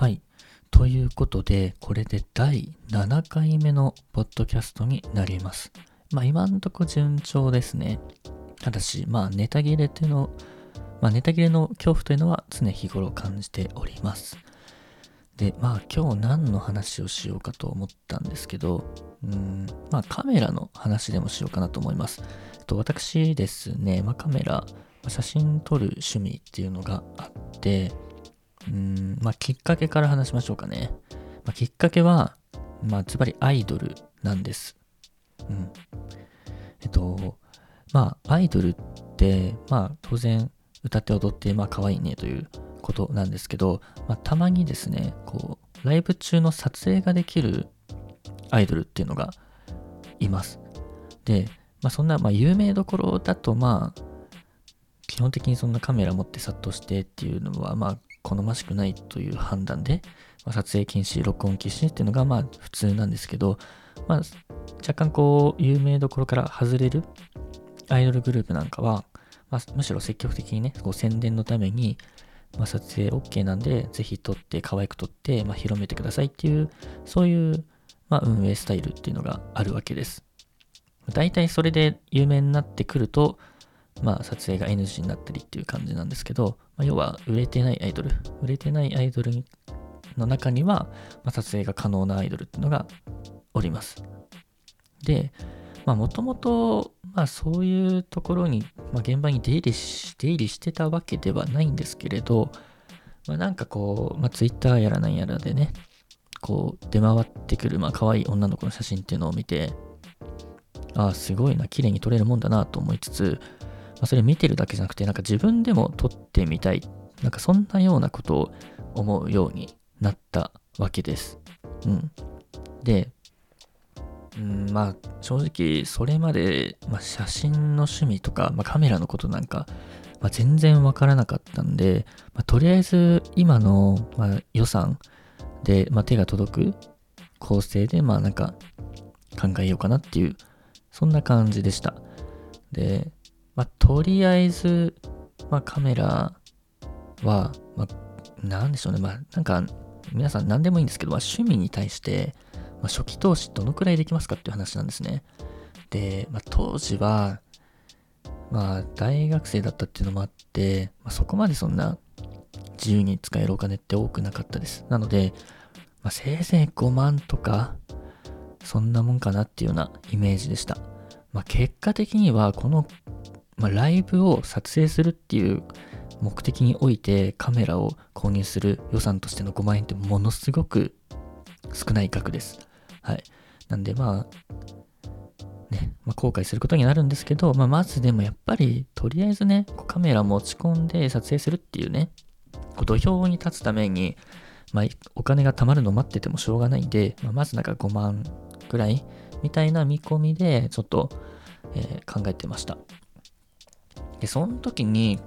はい。ということで、これで第7回目のポッドキャストになります。まあ今んとこ順調ですね。ただし、まあネタ切れというの、まあネタ切れの恐怖というのは常日頃感じております。で、まあ今日何の話をしようかと思ったんですけど、うん、まあカメラの話でもしようかなと思います。と、私ですね、まあカメラ、写真撮る趣味っていうのがあって、うん、まあきっかけから話しましょうかね。まあ、きっかけは、まあズバリアイドルなんです。うん。えっと、まあアイドルって、まあ当然歌って踊って、まあ可愛いねということなんですけど、まあたまにですね、こう、ライブ中の撮影ができるアイドルっていうのがいます。で、まあそんな、まあ有名どころだと、まあ、基本的にそんなカメラ持って殺到してっていうのは、まあ好ましくないという判断で、まあ、撮影禁止、録音禁止っていうのがまあ普通なんですけど、まあ若干こう有名どころから外れるアイドルグループなんかは、まあ、むしろ積極的にね、こう宣伝のために、まあ、撮影 OK なんで、ぜひ撮って、可愛く撮って、まあ、広めてくださいっていう、そういう、まあ、運営スタイルっていうのがあるわけです。大体それで有名になってくると、まあ、撮影が NG になったりっていう感じなんですけど、まあ、要は売れてないアイドル、売れてないアイドルの中には、まあ、撮影が可能なアイドルっていうのがおります。で、まあもともと、そういうところに、まあ現場に出入りし、出入りしてたわけではないんですけれど、まあなんかこう、まあツイッターやらなんやらでね、こう出回ってくる、まあ可愛い女の子の写真っていうのを見て、ああ、すごいな、綺麗に撮れるもんだなと思いつつ、まあそれ見てるだけじゃなくて、なんか自分でも撮ってみたい、なんかそんなようなことを思うようになったわけです。うん。で、うん、まあ正直それまで、まあ、写真の趣味とか、まあ、カメラのことなんか、まあ、全然わからなかったんで、まあ、とりあえず今の、まあ、予算で、まあ、手が届く構成でまあなんか考えようかなっていうそんな感じでしたで、まあ、とりあえず、まあ、カメラは、まあ、なんでしょうねまあなんか皆さん何でもいいんですけど、まあ、趣味に対してまあ、初期投資どのくらいできますかっていう話なんですね。で、まあ、当時は、まあ、大学生だったっていうのもあって、まあ、そこまでそんな自由に使えるお金って多くなかったです。なので、まあ、せいぜい5万とか、そんなもんかなっていうようなイメージでした。まあ、結果的には、この、まあ、ライブを撮影するっていう目的においてカメラを購入する予算としての5万円ってものすごく少ない額です。はい。なんでまあ、ね、まあ、後悔することになるんですけど、まあ、まずでもやっぱり、とりあえずね、カメラ持ち込んで撮影するっていうね、こう土俵に立つために、まあ、お金が貯まるのを待っててもしょうがないんで、まあ、まずなんか5万ぐらいみたいな見込みで、ちょっと、えー考えてました。で、その時に、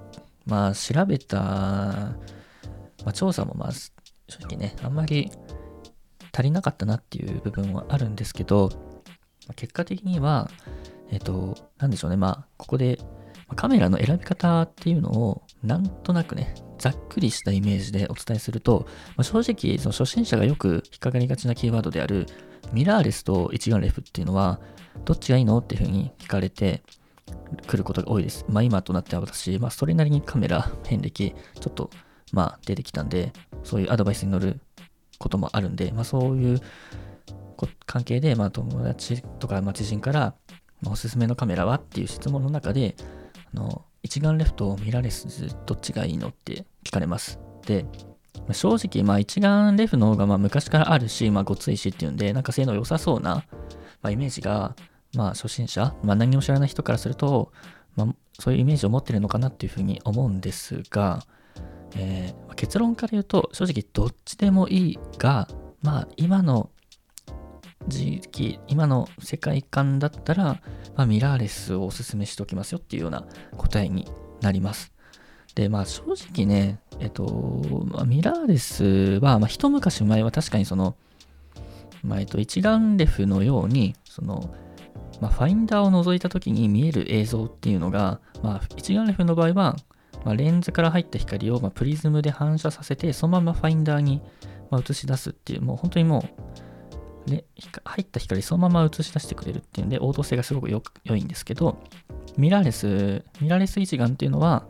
まあ、調べた、まあ、調査もまあ、正直ね、あんまり足りなかったなっていう部分はあるんですけど、結果的には、えっ、と、なんでしょうね、まあ、ここで、カメラの選び方っていうのを、なんとなくね、ざっくりしたイメージでお伝えすると、まあ、正直、その初心者がよく引っかかりがちなキーワードである、ミラーレスと一眼レフっていうのは、どっちがいいのっていうふうに聞かれて、来ることが多いです。まあ今となっては私、まあそれなりにカメラ、遍歴、ちょっとまあ出てきたんで、そういうアドバイスに乗ることもあるんで、まあそういう関係で、まあ友達とか、まあ、知人から、まあ、おすすめのカメラはっていう質問の中で、あの、一眼レフとミラーレスどっちがいいのって聞かれます。で、まあ正直、まあ一眼レフの方がまあ昔からあるし、まあごついしっていうんで、なんか性能良さそうな、まあ、イメージが、まあ初心者、まあ何も知らない人からすると、まあそういうイメージを持ってるのかなっていうふうに思うんですが、えー結論から言うと、正直どっちでもいいが、まあ今の時期、今の世界観だったら、まあ、ミラーレスをおすすめしておきますよっていうような答えになります。で、まあ正直ね、えっと、まあ、ミラーレスは、まあ一昔前は確かにその、まあ、えっと、一眼レフのように、その、まあ、ファインダーを覗いた時に見える映像っていうのが、まあ、一眼レフの場合は、まあ、レンズから入った光を、まあ、プリズムで反射させて、そのままファインダーにまあ、映し出すっていう、もう本当にもう、入った光そのまま映し出してくれるっていうんで、応答性がすごくよく良いんですけど、ミラーレス、ミラーレス一眼っていうのは、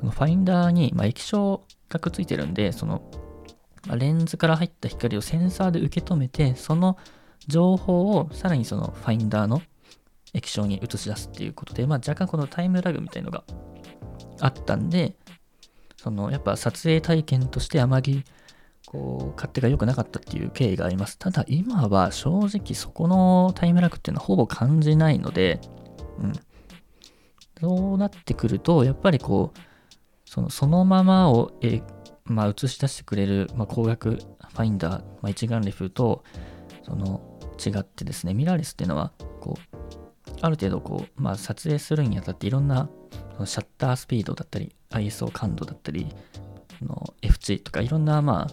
ファインダーに、まあ、液晶がくっついてるんで、その、まあ、レンズから入った光をセンサーで受け止めて、その情報をさらにそのファインダーの液晶に映し出すっていうことで、まあ、若干このタイムラグみたいのがあったんで、そのやっぱ撮影体験としてあまりこう勝手が良くなかったっていう経緯があります。ただ今は正直そこのタイムラグっていうのはほぼ感じないので、うん。そうなってくると、やっぱりこう、そのそのままを、えまあ、映し出してくれる、まあ、光学ファインダー、まあ、一眼レフと、その違ってですね、ミラーレスっていうのは、こう、ある程度こう、まあ、撮影するにあたっていろんなシャッタースピードだったり、ISO 感度だったり、の F 値とかいろんな、ま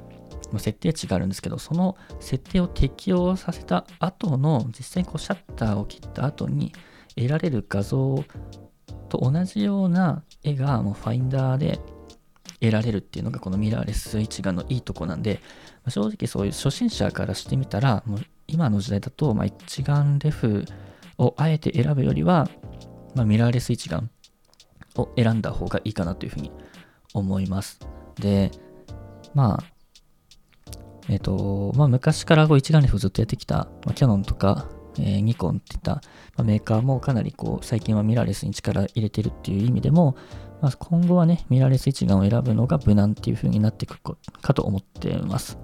あ、設定値があるんですけど、その設定を適用させた後の、実際にこうシャッターを切った後に得られる画像と同じような絵がもうファインダーで得られるっていうのがこのミラーレス一眼のいいとこなんで、ま正直そういう初心者からしてみたら、もう今の時代だと、ま、一眼レフをあえて選ぶよりは、まあ、ミラーレス一眼を選んだ方がいいかなというふうに思います。で、まあ、えっ、ー、と、まあ、昔からこう一眼レフをずっとやってきた、まあ、キャノンとか、えー、ニコンっていった、まあ、メーカーもかなりこう最近はミラーレスに力入れてるっていう意味でも、まあ、今後はね、ミラーレス一眼を選ぶのが無難っていう風になっていくかと思ってます。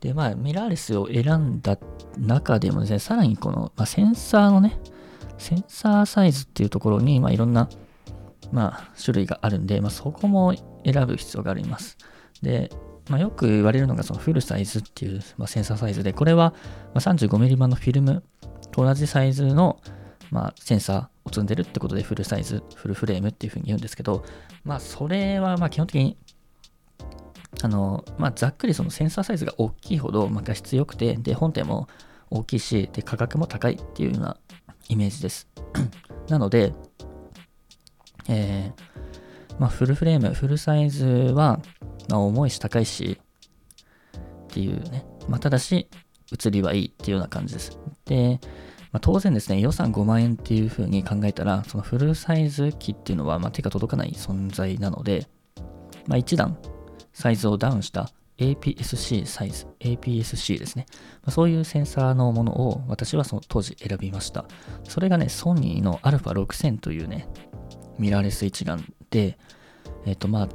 で、まあ、ミラーレスを選んだ中でもですね、さらにこの、まあ、センサーのね、センサーサイズっていうところに、まあ、いろんな、まあ、種類があるんで、まあ、そこも選ぶ必要があります。で、まあ、よく言われるのがそのフルサイズっていう、まあ、センサーサイズで、これは 35mm 版のフィルムと同じサイズの、まあ、センサーを積んでるってことでフルサイズ、フルフレームっていうふうに言うんですけど、まあ、それはまあ基本的に、あの、まあ、ざっくりそのセンサーサイズが大きいほど、ま、画質良くて、で、本体も大きいし、で、価格も高いっていうようなイメージです。なので、えー、まあ、フルフレーム、フルサイズは、まあ、重いし高いし、っていうね。まあ、ただし、写りはいいっていうような感じです。で、まあ、当然ですね、予算5万円っていう風に考えたら、そのフルサイズ機っていうのは、ま、手が届かない存在なので、まあ、一段サイズをダウンした APS-C サイズ、APS-C ですね。まあ、そういうセンサーのものを私はその当時選びました。それがね、ソニーの α6000 というね、ミラーレス一眼で、えっ、ー、とまあ、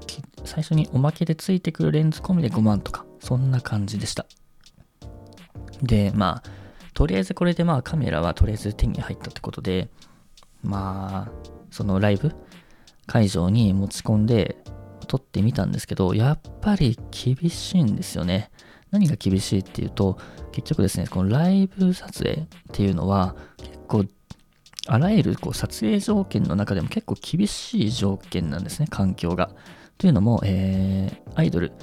最初におまけでついてくるレンズ込みで5万とか、そんな感じでした。で、まあ、とりあえずこれでまあカメラはとりあえず手に入ったってことで、まあ、そのライブ会場に持ち込んで撮ってみたんですけど、やっぱり厳しいんですよね。何が厳しいっていうと、結局ですね、このライブ撮影っていうのは結構あらゆるこう撮影条件の中でも結構厳しい条件なんですね、環境が。というのも、えー、アイドル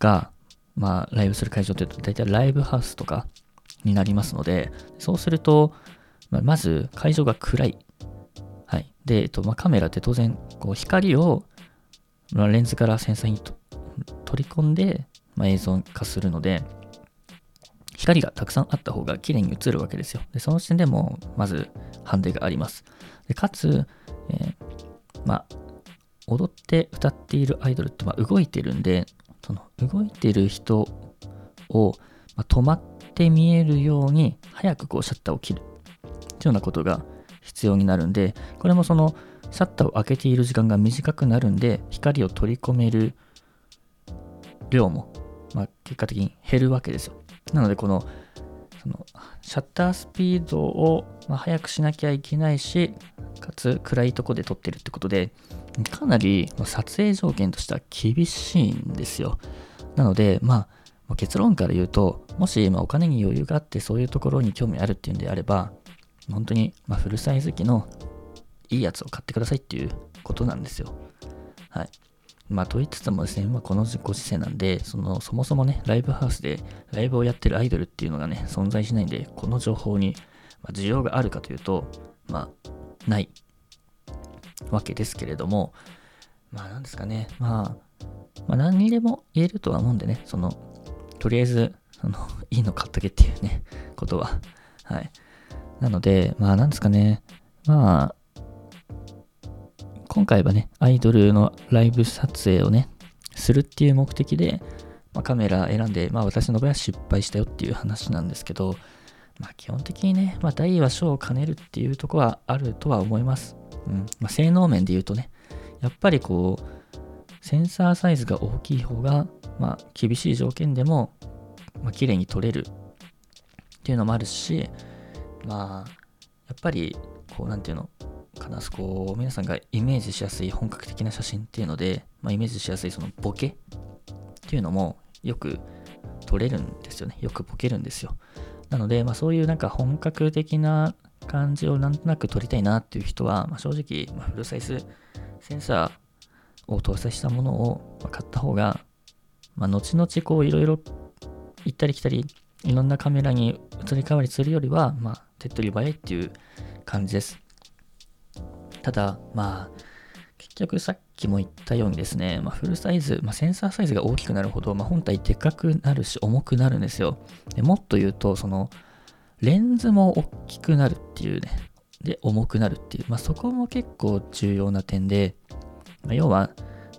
が、まあ、ライブする会場っていうと、大体ライブハウスとかになりますので、そうすると、まあ、まず会場が暗い。はい。で、えっとまあ、カメラって当然、こう光を、ま、レンズからセンサーに取り込んで、まあ、映像化するので、光がたくさんあった方が綺麗に映るわけですよ。で、その時点でもまずハンデがあります。でかつ、えー、まあ、踊って歌っているアイドルってまあ動いてるんで、その動いてる人を、まあ、止まって見えるように早くこうシャッターを切るっていうようなことが必要になるんで、これもそのシャッターを開けている時間が短くなるんで、光を取り込める量も、まあ、結果的に減るわけですよ。なので、この、そのシャッタースピードを、ま速くしなきゃいけないし、かつ暗いとこで撮ってるってことで、かなり撮影条件としては厳しいんですよ。なので、まあ、結論から言うと、もし今お金に余裕があってそういうところに興味あるっていうんであれば、本当にまフルサイズ機のいいやつを買ってくださいっていうことなんですよ。はい。まあ、と言いつつもですね、まあ、このご時世なんで、その、そもそもね、ライブハウスでライブをやってるアイドルっていうのがね、存在しないんで、この情報に、ま需要があるかというと、まあ、ないわけですけれども、まあ、なんですかね、まあ、まあ、何にでも言えるとは思うんでね、その、とりあえず、あの、いいの買っとけっていうね、ことは。はい。なので、まあ、なんですかね。まあ、今回はね、アイドルのライブ撮影をね、するっていう目的で、まあ、カメラ選んで、まあ、私の場合は失敗したよっていう話なんですけど、まあ、基本的にね、まあ、大は小を兼ねるっていうとこはあるとは思います。うんまあ、性能面で言うとね、やっぱりこう、センサーサイズが大きい方が、まあ、厳しい条件でも、まあ、綺麗に撮れるっていうのもあるし、まあ、やっぱり、こう、なんていうの、かな、こう、皆さんがイメージしやすい本格的な写真っていうので、まあ、イメージしやすいそのボケっていうのもよく撮れるんですよね。よくボケるんですよ。なので、まあ、そういうなんか本格的な感じをなんとなく撮りたいなっていう人は、まあ、正直、まあ、フルサイズセンサーを搭載したものを買った方が、まあ、後々こういろいろ行ったり来たり、いろんなカメラに移り変わりするよりは、まあ、手っ取り早いっていう感じです。ただ、まあ、結局さっきも言ったようにですね、まあ、フルサイズ、まあ、センサーサイズが大きくなるほど、まあ、本体でかくなるし重くなるんですよ。でもっと言うと、その、レンズも大きくなるっていうね、で、重くなるっていう、まあ、そこも結構重要な点で、ま、要は、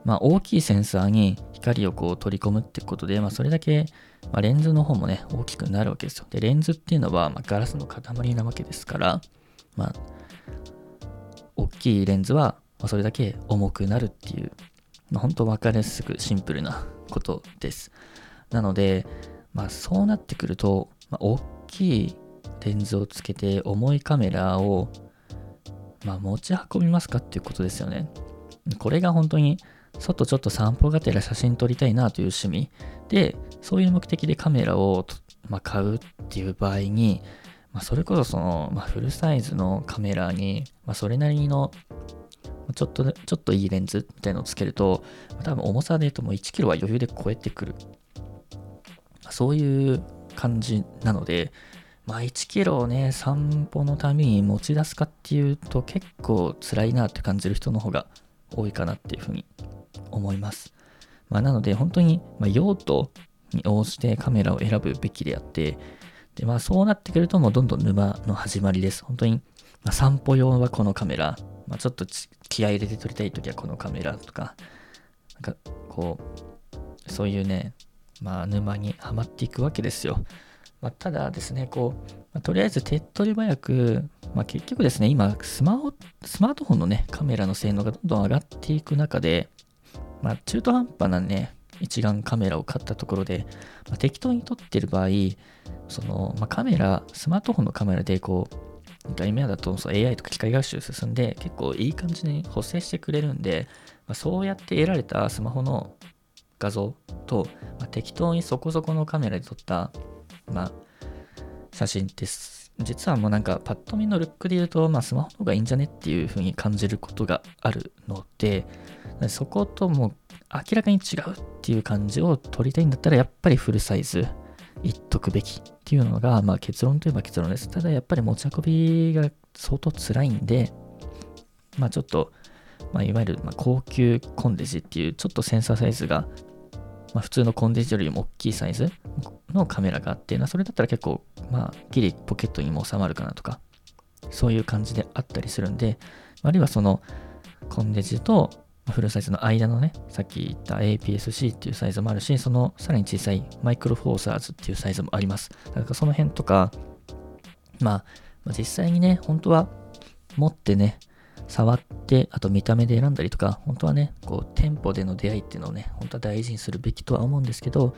ま、大きいセンサーに光をこう取り込むってことで、まあ、それだけ、まあ、レンズの方もね、大きくなるわけですよ。で、レンズっていうのは、まあ、ガラスの塊なわけですから、まあ、大きいレンズはま、それだけ重くなるっていう、まあ、本当分かりやすくシンプルなことです。なので、まあ、そうなってくると、まあ、大きいレンズをつけて重いカメラを、まあ、持ち運びますかっていうことですよね。これが本当に外ちょっと散歩がてら写真撮りたいなという趣味で、そういう目的でカメラを、まあ、買うっていう場合に、まあ、それこそその、まあ、フルサイズのカメラに、ま、それなりのちょっと、ちょっといいレンズみたいのをつけると、多分重さで言うともう1キロは余裕で超えてくる。そういう感じなので、まあ1キロをね、散歩のために持ち出すかっていうと結構辛いなって感じる人の方が多いかなっていうふうに思います。まあなので本当に、ま、用途に応じてカメラを選ぶべきであって、でまあそうなってくるともうどんどん沼の始まりです。本当に、まあ、散歩用はこのカメラ、まあ、ちょっと気合入れて撮りたい時はこのカメラとか、なんかこう、そういうね、まあ沼にはまっていくわけですよ。まあ、ただですね、こう、まあ、とりあえず手っ取り早く、まあ、結局ですね、今スマホ、スマートフォンのね、カメラの性能がどんどん上がっていく中で、まあ、中途半端なね、一眼カメラを買ったところで、まあ、適当に撮ってる場合、その、まあ、カメラ、スマートフォンのカメラでこう、今だとそう AI とか機械学習進んで結構いい感じに補正してくれるんで、まあ、そうやって得られたスマホの画像と、まあ、適当にそこそこのカメラで撮った、まあ、写真って実はもうなんかパッと見のルックで言うと、まあ、スマホの方がいいんじゃねっていう風に感じることがあるのでそこともう明らかに違うっっていう感じを撮りたいんだったらやっぱりフルサイズ言っとくべきっていうのが、まあ、結論といえば結論です。ただやっぱり持ち運びが相当辛いんで、まあちょっと、まあ、いわゆるま高級コンデジっていうちょっとセンサーサイズが、まあ、普通のコンデジよりも大きいサイズのカメラがあって、それだったら結構、まあ、ギリポケットにも収まるかなとか、そういう感じであったりするんで、あるいはそのコンデジとフルサイズの間のね、さっき言った APS-C っていうサイズもあるし、そのさらに小さいマイクロフォーサーズっていうサイズもあります。だからその辺とか、まあ、実際にね、本当は持ってね、触って、あと見た目で選んだりとか、本当はね、こう、店舗での出会いっていうのをね、本当は大事にするべきとは思うんですけど、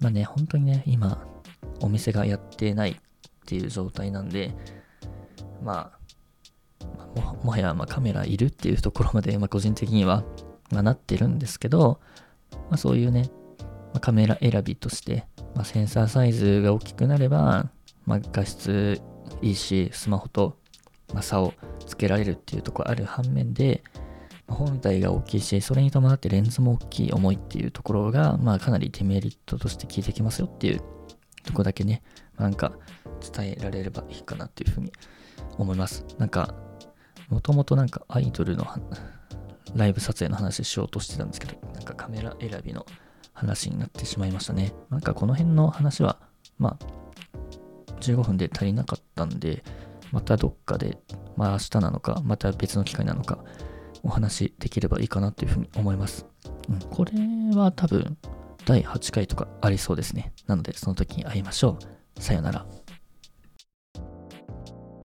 まあね、本当にね、今、お店がやってないっていう状態なんで、まあ、もはやまカメラいるっていうところまで、ま個人的には、まなってるんですけど、まあ、そういうね、まカメラ選びとして、まセンサーサイズが大きくなれば、ま画質いいし、スマホと、ま差をつけられるっていうとこある反面で、ま本体が大きいし、それに伴ってレンズも大きい、重いっていうところが、まあかなりデメリットとして効いてきますよっていうとこだけね、なんか伝えられればいいかなっていうふうに思います。なんかもともとなんかアイドルのライブ撮影の話しようとしてたんですけど、なんかカメラ選びの話になってしまいましたね。なんかこの辺の話は、まあ、15分で足りなかったんで、またどっかで、まあ明日なのか、また別の機会なのか、お話できればいいかなというふうに思います。うん、これは多分、第8回とかありそうですね。なので、その時に会いましょう。さよなら。